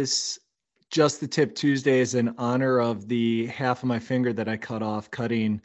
this just the tip Tuesday is in honor of the half of my finger that I cut off cutting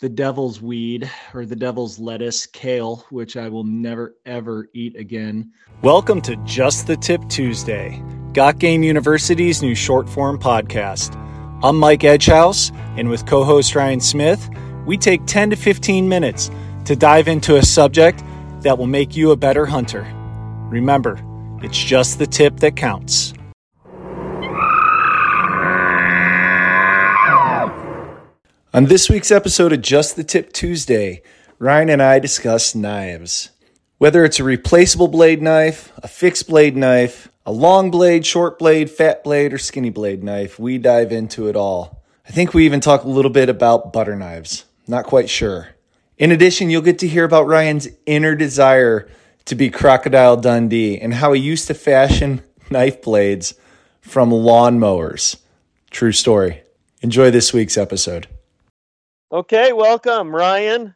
the devil's weed or the devil's lettuce, kale, which I will never ever eat again. Welcome to Just the Tip Tuesday, Got Game University's new short form podcast. I'm Mike Edgehouse, and with co host Ryan Smith, we take 10 to 15 minutes to dive into a subject that will make you a better hunter. Remember, it's just the tip that counts. On this week's episode of Just the Tip Tuesday, Ryan and I discuss knives. Whether it's a replaceable blade knife, a fixed blade knife, a long blade, short blade, fat blade, or skinny blade knife, we dive into it all. I think we even talk a little bit about butter knives. Not quite sure. In addition, you'll get to hear about Ryan's inner desire to be Crocodile Dundee and how he used to fashion knife blades from lawnmowers. True story. Enjoy this week's episode. Okay, welcome, Ryan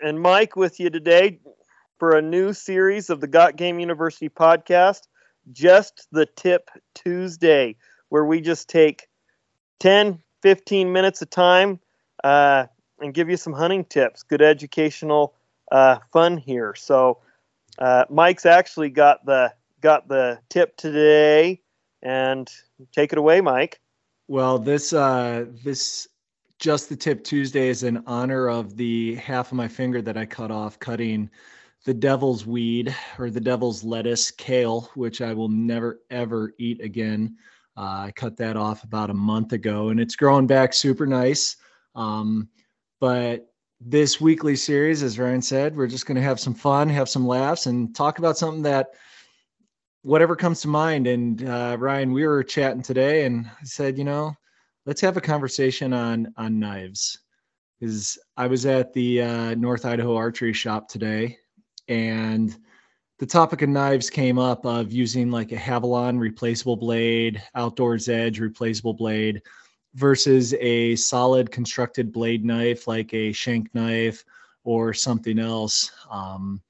and Mike, with you today for a new series of the Got Game University podcast, Just the Tip Tuesday, where we just take 10, 15 minutes of time uh, and give you some hunting tips, good educational uh, fun here. So, uh, Mike's actually got the got the tip today, and take it away, Mike. Well, this uh, this just the tip Tuesday is in honor of the half of my finger that I cut off cutting the devil's weed or the devil's lettuce, kale, which I will never ever eat again. Uh, I cut that off about a month ago, and it's growing back super nice. Um, but this weekly series, as Ryan said, we're just going to have some fun, have some laughs, and talk about something that whatever comes to mind. And uh, Ryan, we were chatting today, and I said, you know, let's have a conversation on on knives because I was at the uh, North Idaho Archery Shop today, and the topic of knives came up of using like a Havalon replaceable blade, Outdoors Edge replaceable blade, versus a solid constructed blade knife like a shank knife or something else. Um,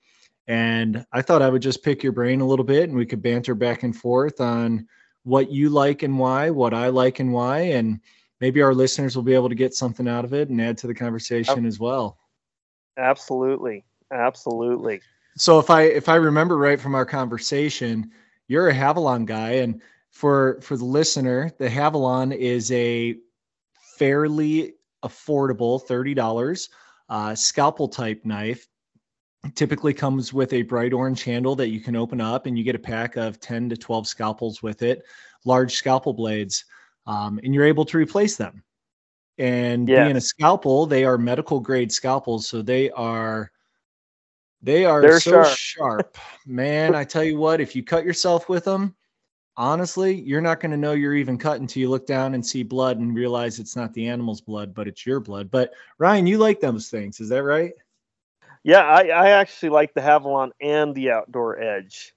and I thought I would just pick your brain a little bit, and we could banter back and forth on what you like and why, what I like and why, and maybe our listeners will be able to get something out of it and add to the conversation as well. Absolutely. Absolutely. So if I if I remember right from our conversation, you're a Havalon guy and for for the listener, the Havalon is a fairly affordable $30 uh, scalpel type knife typically comes with a bright orange handle that you can open up and you get a pack of 10 to 12 scalpels with it large scalpel blades um, and you're able to replace them. And being a scalpel they are medical grade scalpels so they are they are They're so sharp, sharp. man i tell you what if you cut yourself with them honestly you're not going to know you're even cut until you look down and see blood and realize it's not the animal's blood but it's your blood. But ryan you like those things is that right yeah, I, I actually like the Havalon and the Outdoor Edge.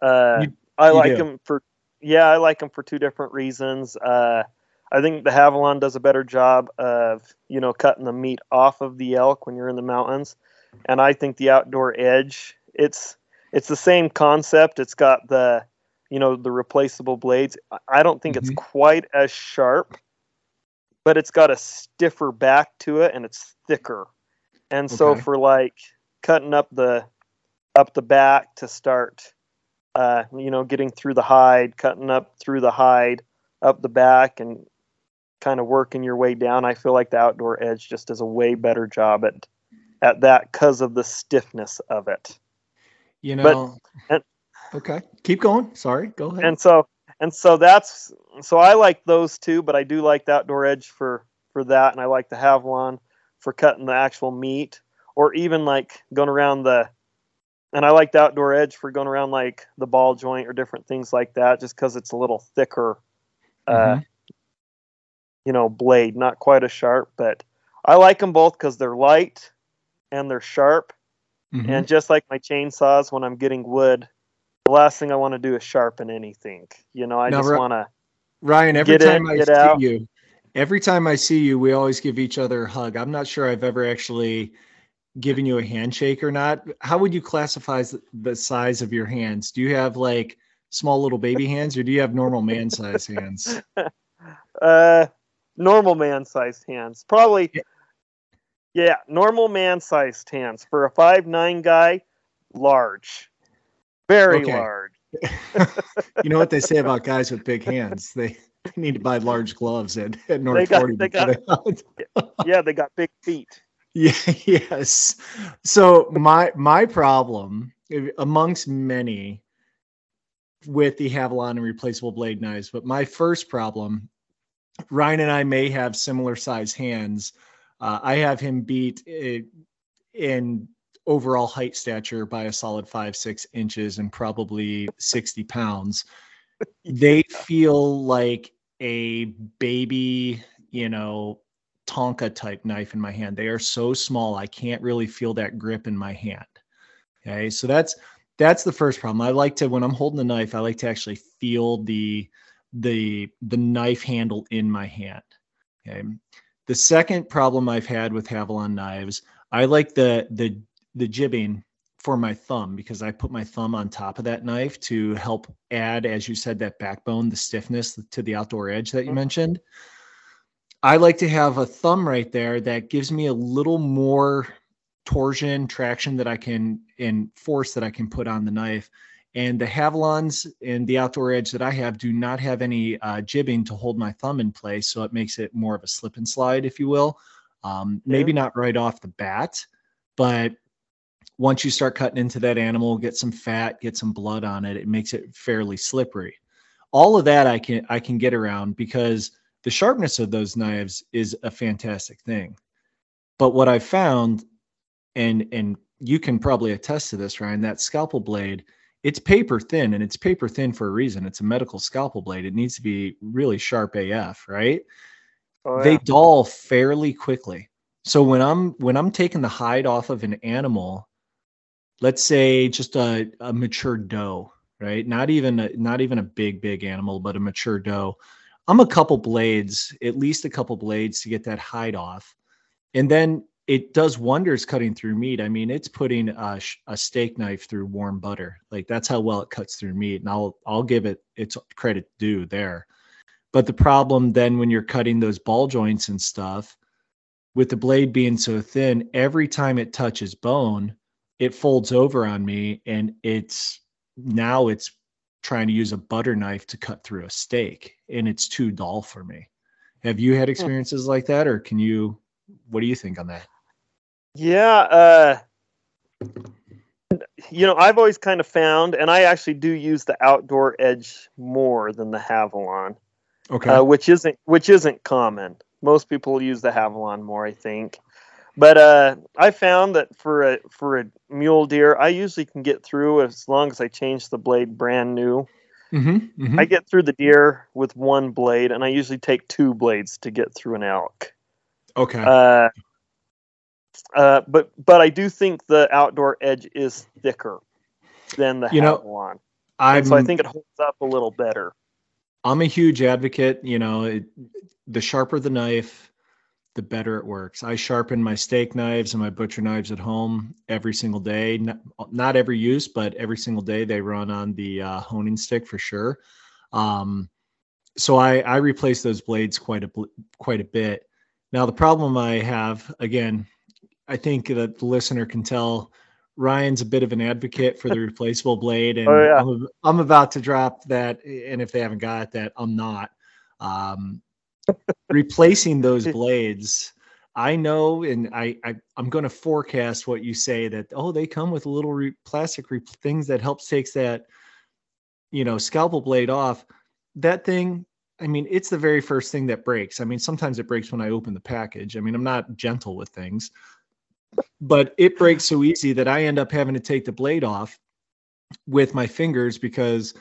Uh, you, I like do. them for yeah, I like them for two different reasons. Uh, I think the Havalon does a better job of you know cutting the meat off of the elk when you're in the mountains, and I think the Outdoor Edge it's it's the same concept. It's got the you know the replaceable blades. I don't think mm-hmm. it's quite as sharp, but it's got a stiffer back to it and it's thicker. And so for like cutting up the up the back to start uh, you know, getting through the hide, cutting up through the hide, up the back and kind of working your way down. I feel like the outdoor edge just does a way better job at at that because of the stiffness of it. You know. But, and, okay, keep going. Sorry, go ahead. And so and so that's so I like those two, but I do like the outdoor edge for for that, and I like the Havalon for cutting the actual meat or even like going around the and I like the outdoor edge for going around like the ball joint or different things like that just because it's a little thicker uh, mm-hmm. you know blade not quite as sharp but I like them both because they're light and they're sharp mm-hmm. and just like my chainsaws when I'm getting wood the last thing I want to do is sharpen anything you know I now, just want to Ryan every time I see out. you every time I see you, we always give each other a hug. I'm not sure I've ever actually given you a handshake or not. How would you classify the size of your hands? Do you have like small little baby hands, or do you have normal man size hands? Uh, normal man sized hands. Probably. Yeah, normal man sized hands for a five nine guy. Large, very okay. large. you know what they say about guys with big hands? They need to buy large gloves at, at North they got, 40. They got, yeah, they got big feet. Yeah, yes. So my my problem amongst many with the Havalon and replaceable blade knives, but my first problem, Ryan and I may have similar size hands. Uh, I have him beat in overall height stature by a solid five six inches and probably 60 pounds they feel like a baby you know tonka type knife in my hand. They are so small i can't really feel that grip in my hand. Okay so that's that's the first problem. I like to when i'm holding the knife i like to actually feel the the the knife handle in my hand. Okay the second problem i've had with Havalon knives i like the the the jibbing for my thumb because I put my thumb on top of that knife to help add, as you said, that backbone, the stiffness to the outdoor edge that you mm-hmm. mentioned. I like to have a thumb right there that gives me a little more torsion, traction that I can and force that I can put on the knife. And the Havalons and the outdoor edge that I have do not have any uh, jibbing to hold my thumb in place, so it makes it more of a slip and slide, if you will. Um, yeah. Maybe not right off the bat, but once you start cutting into that animal, get some fat, get some blood on it, it makes it fairly slippery. All of that I can I can get around because the sharpness of those knives is a fantastic thing. But what I found, and and you can probably attest to this, Ryan, that scalpel blade, it's paper thin and it's paper thin for a reason. It's a medical scalpel blade. It needs to be really sharp AF, right? Oh, yeah. They dull fairly quickly. So when I'm when I'm taking the hide off of an animal let's say just a, a mature doe, right? Not even a, not even a big big animal, but a mature doe. I'm a couple blades, at least a couple blades to get that hide off, and then it does wonders cutting through meat. I mean, it's putting a, a steak knife through warm butter. Like that's how well it cuts through meat, and I'll I'll give it its credit due there. But the problem then when you're cutting those ball joints and stuff, with the blade being so thin, every time it touches bone, it folds over on me and it's now it's trying to use a butter knife to cut through a steak and it's too dull for me. Have you had hmm. experiences like that or can you what do you think on that? Yeah, uh you know, I've always kind of found and I actually do use the outdoor edge more than the Havalon. Okay. Uh, which isn't which isn't common. Most people use the Havalon more, I think. But uh, I found that for a for a mule deer, I usually can get through as long as I change the blade brand new. Mm-hmm, mm-hmm. I get through the deer with one blade, and I usually take two blades to get through an elk. Okay. Uh, uh, but but I do think the outdoor edge is thicker than the you know, I'm, so I think it holds up a little better. I'm a huge advocate. You know, it, the sharper the knife, the better it works. I sharpen my steak knives and my butcher knives at home every single day. Not, not every use, but every single day they run on the uh, honing stick for sure. Um, so I, I replace those blades quite a quite a bit. Now the problem I have, again, I think that the listener can tell Ryan's a bit of an advocate for the replaceable blade, and oh, yeah. I'm, I'm, about to drop that. And if they haven't got that, I'm not. Um, replacing those blades i know and i, I am going to forecast what you say that oh they come with little re- plastic re- things that helps takes that you know scalpel blade off. That thing i mean it's the very first thing that breaks. I mean sometimes it breaks when i open the package. I mean i'm not gentle with things but it breaks so easy that i end up having to take the blade off with my fingers because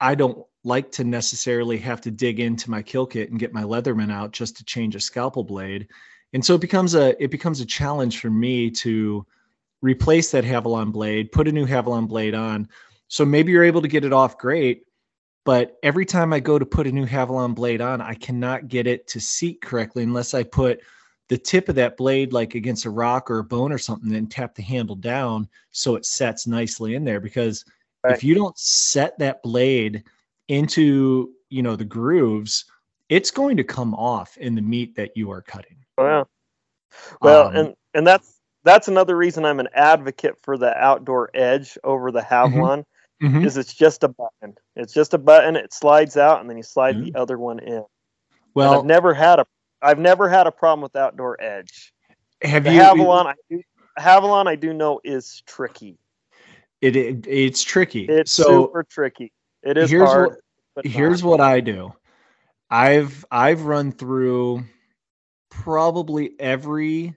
I don't like to necessarily have to dig into my kill kit and get my Leatherman out just to change a scalpel blade. And so it becomes a it becomes a challenge for me to replace that Havalon blade, put a new Havalon blade on. So maybe you're able to get it off great, but every time I go to put a new Havalon blade on, I cannot get it to seat correctly unless I put the tip of that blade like against a rock or a bone or something and tap the handle down so it sets nicely in there because Right. If you don't set that blade into, you know, the grooves, it's going to come off in the meat that you are cutting. Oh, yeah. Well, um, and and that's that's another reason I'm an advocate for the outdoor edge over the mm-hmm. Mm-hmm. Is it's just a button. It's just a button. It slides out, and then you slide mm-hmm. the other one in. Well, and I've never had a I've never had a problem with outdoor edge. Have the you Havalon? I do, Havalon, I do know is tricky. It, it it's tricky. It's so super tricky. It is here's hard. What, here's what I do. I've I've run through probably every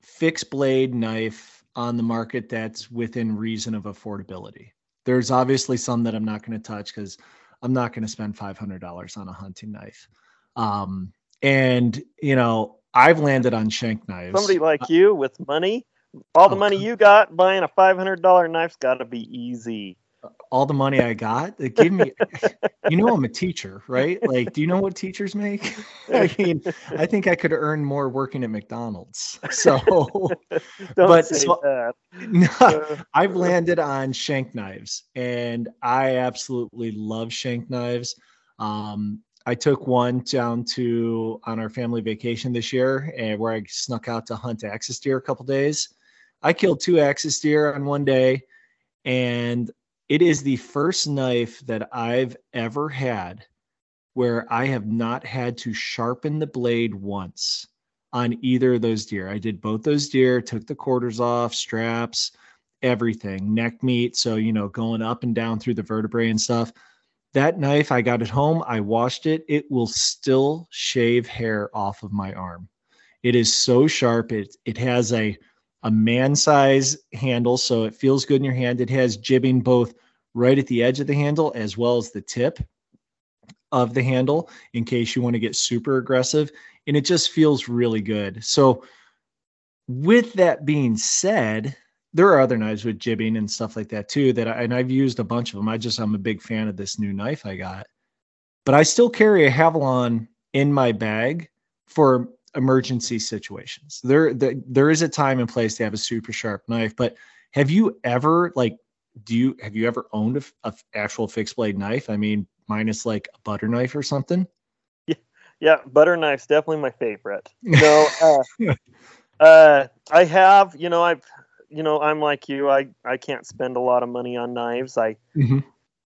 fixed blade knife on the market that's within reason of affordability. There's obviously some that I'm not going to touch because I'm not going to spend $500 on a hunting knife. Um, and you know, I've landed on shank knives. Somebody like you with money, all the oh, money you got buying a $500 knife's got to be easy all the money I got. It gave me, you know, I'm a teacher, right? Like, do you know what teachers make? I mean, I think I could earn more working at McDonald's. So, but so, no, uh. I've landed on shank knives, and I absolutely love shank knives. Um, I took one down to on our family vacation this year, and where I snuck out to hunt axis deer a couple days. I killed two axis deer on one day, and it is the first knife that I've ever had where I have not had to sharpen the blade once on either of those deer. I did both those deer, took the quarters off, straps, everything, neck meat. So, you know, going up and down through the vertebrae and stuff. That knife, I got it home, I washed it. It will still shave hair off of my arm. It is so sharp. It, it has a a man size handle, so it feels good in your hand. It has jibbing both right at the edge of the handle as well as the tip of the handle in case you want to get super aggressive. And it just feels really good. So, with that being said, there are other knives with jibbing and stuff like that too. That I, and I've used a bunch of them. I just I'm a big fan of this new knife I got, but I still carry a Havalon in my bag for emergency situations. There, there, there is a time and place to have a super sharp knife, but have you ever like, do you have you ever owned a, a actual fixed blade knife? I mean, minus like a butter knife or something. Yeah, yeah, butter knife's definitely my favorite. No, uh, uh, I have, you know, I've, you know, I'm like you. I I can't spend a lot of money on knives. I mm-hmm.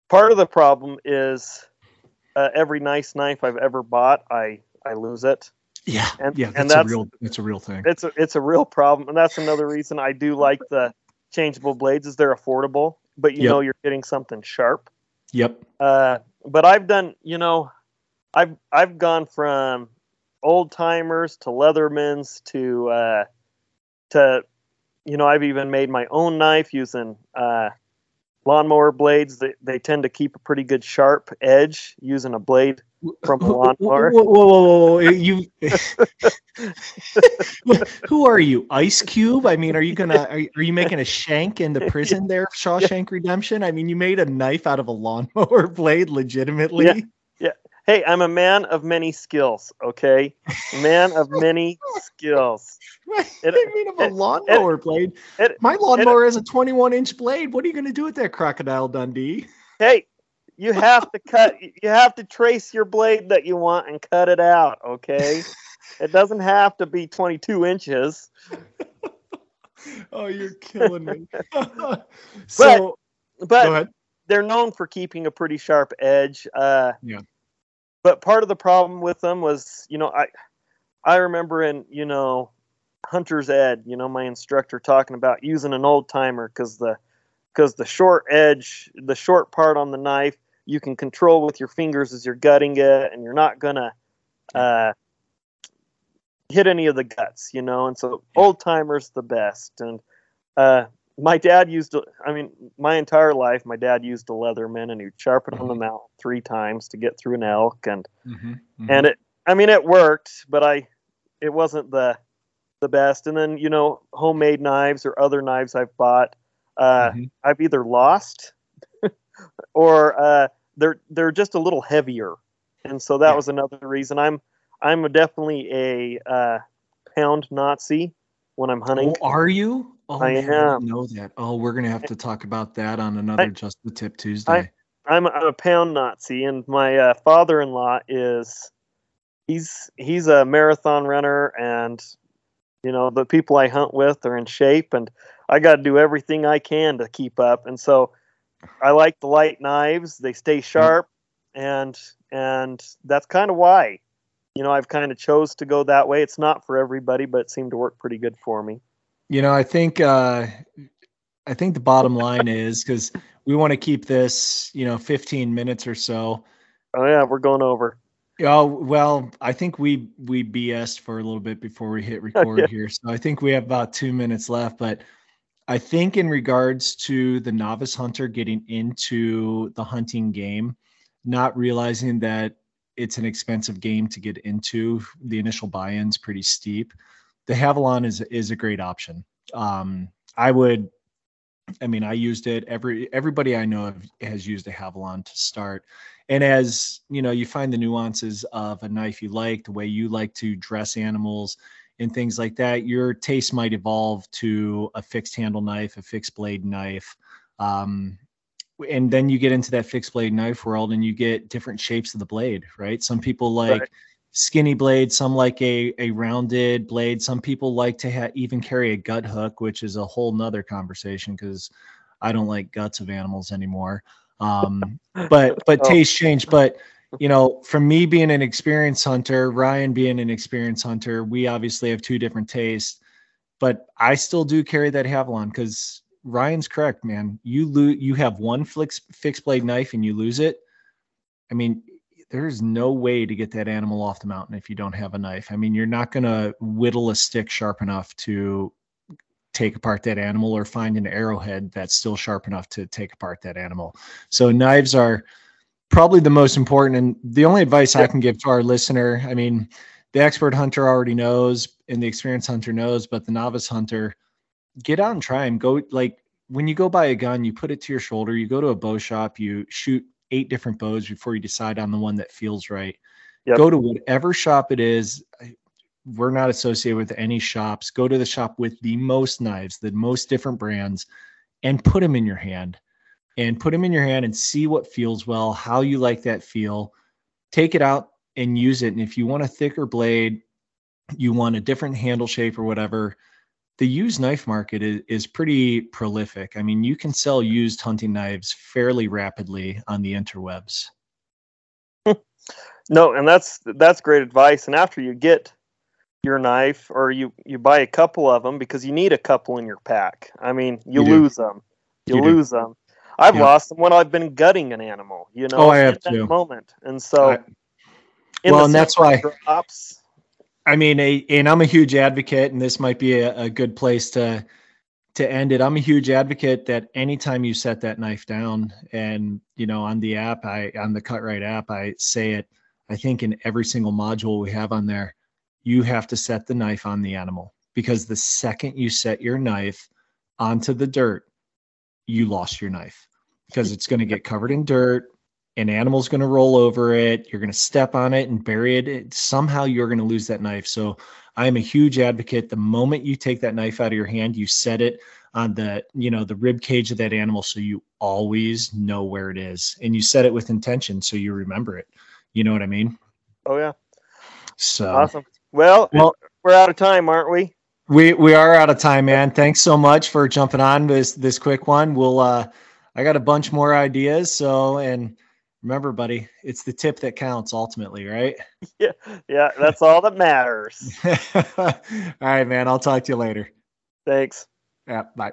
part of the problem is uh, every nice knife I've ever bought, I I lose it. Yeah, and, yeah, that's, and that's a real that's a real thing. It's a it's a real problem, and that's another reason I do like the changeable blades is they're affordable, but you yep. know you're getting something sharp. Yep. Uh, but I've done, you know, I've I've gone from old timers to Leathermans to uh, to, you know, I've even made my own knife using uh, lawnmower blades. They they tend to keep a pretty good sharp edge using a blade from a lawnmower. Whoa, whoa, whoa, whoa. You, who are you, Ice Cube? I mean, are you gonna are, are you making a shank in the prison there, Shawshank Redemption? I mean, you made a knife out of a lawnmower blade, legitimately. Yeah, yeah. Hey, I'm a man of many skills. Okay, man of many skills. What it, I mean of a it, lawnmower it, blade? My lawnmower has a 21 inch blade. What are you going to do with that, Crocodile Dundee? Hey, you have to cut you have to trace your blade that you want and cut it out okay it doesn't have to be 22 inches oh you're killing me so but, but they're known for keeping a pretty sharp edge uh, yeah but part of the problem with them was you know i i remember in you know hunter's ed you know my instructor talking about using an old timer because the because the short edge, the short part on the knife, you can control with your fingers as you're gutting it, and you're not gonna uh, hit any of the guts, you know. And so, old timers the best. And uh, my dad used, a, I mean, my entire life, my dad used a Leatherman, and he'd sharpen mm-hmm. on the mount three times to get through an elk, and mm-hmm. Mm-hmm. and it, I mean, it worked, but I, it wasn't the the best. And then you know, homemade knives or other knives I've bought uh, mm-hmm. I've either lost or uh, they're they're just a little heavier, and so that yeah. was another reason. I'm I'm definitely a uh, pound Nazi. When I'm hunting. Oh, are you? Oh, I man, am. I didn't know that. Oh, we're gonna have to talk about that on another I- Just the Tip Tuesday. I'm a, I'm a pound Nazi, and my uh, father-in-law is he's he's a marathon runner, and you know the people I hunt with are in shape, and I got to do everything I can to keep up. And so I like the light knives; they stay sharp, and and that's kind of why you know I've kind of chose to go that way. It's not for everybody, but it seemed to work pretty good for me. You know, I think uh, I think the bottom line is because we want to keep this, you know, 15 minutes or so. Oh yeah, we're going over. Oh well, I think we we BS'd for a little bit before we hit record Yeah. here, so I think we have about two minutes left. But I think in regards to the novice hunter getting into the hunting game, not realizing that it's an expensive game to get into, the initial buy-in's pretty steep. The Havalon is is a great option. Um, I would, I mean, I used it. Every everybody I know has used a Havalon to start and as you know you find the nuances of a knife you like the way you like to dress animals and things like that your taste might evolve to a fixed handle knife a fixed blade knife um, and then you get into that fixed blade knife world and you get different shapes of the blade right some people like Right. skinny blade some like a, a rounded blade some people like to ha- even carry a gut hook which is a whole nother conversation because i don't like guts of animals anymore um, but but Oh. taste change but you know from me being an experienced hunter ryan being an experienced hunter we obviously have two different tastes but i still do carry that havalon because ryan's correct man. You lose you have one fix, fixed blade knife and you lose it. I mean there's no way to get that animal off the mountain if you don't have a knife. I mean you're not going to whittle a stick sharp enough to take apart that animal or find an arrowhead that's still sharp enough to take apart that animal. So knives are probably the most important. And the only advice I can give to our listener, I mean, the expert hunter already knows and the experienced hunter knows, but the novice hunter, get out and try them. Go like when you go buy a gun, you put it to your shoulder, you go to a bow shop, you shoot eight different bows before you decide on the one that feels right. Yep. Go to whatever shop it is. We're not associated with any shops. Go to the shop with the most knives, the most different brands, and put them in your hand and put them in your hand and see what feels well, how you like that feel. Take it out and use it. And if you want a thicker blade, you want a different handle shape or whatever, the used knife market is, is pretty prolific. I mean, you can sell used hunting knives fairly rapidly on the interwebs. No, and that's that's great advice. And after you get your knife, or you you buy a couple of them because you need a couple in your pack. I mean, you, You do. lose them, you, You do. lose them. I've Yeah. lost them when I've been gutting an animal. You know, Oh, I have in that moment. And so, I- well, the and that's why- drops. I mean, a, and I'm a huge advocate, and this might be a, a good place to to end it. I'm a huge advocate that anytime you set that knife down, and you know, on the app, I on the Cut Right app, I say it. I think in every single module we have on there, you have to set the knife on the animal because the second you set your knife onto the dirt, you lost your knife because it's going to get covered in dirt an animal's going to roll over it you're going to step on it and bury it. somehow you're going to lose that knife so i am a huge advocate the moment you take that knife out of your hand you set it on the you know the rib cage of that animal so you always know where it is and you set it with intention so you remember it you know what i mean Oh yeah, so awesome. Well, Well- we're out of time, aren't we? we we are out of time man thanks so much for jumping on this this quick one we'll uh i got a bunch more ideas so and remember buddy it's the tip that counts ultimately right Yeah, yeah, that's all that matters. All right, man. I'll talk to you later. Thanks. Yeah, bye.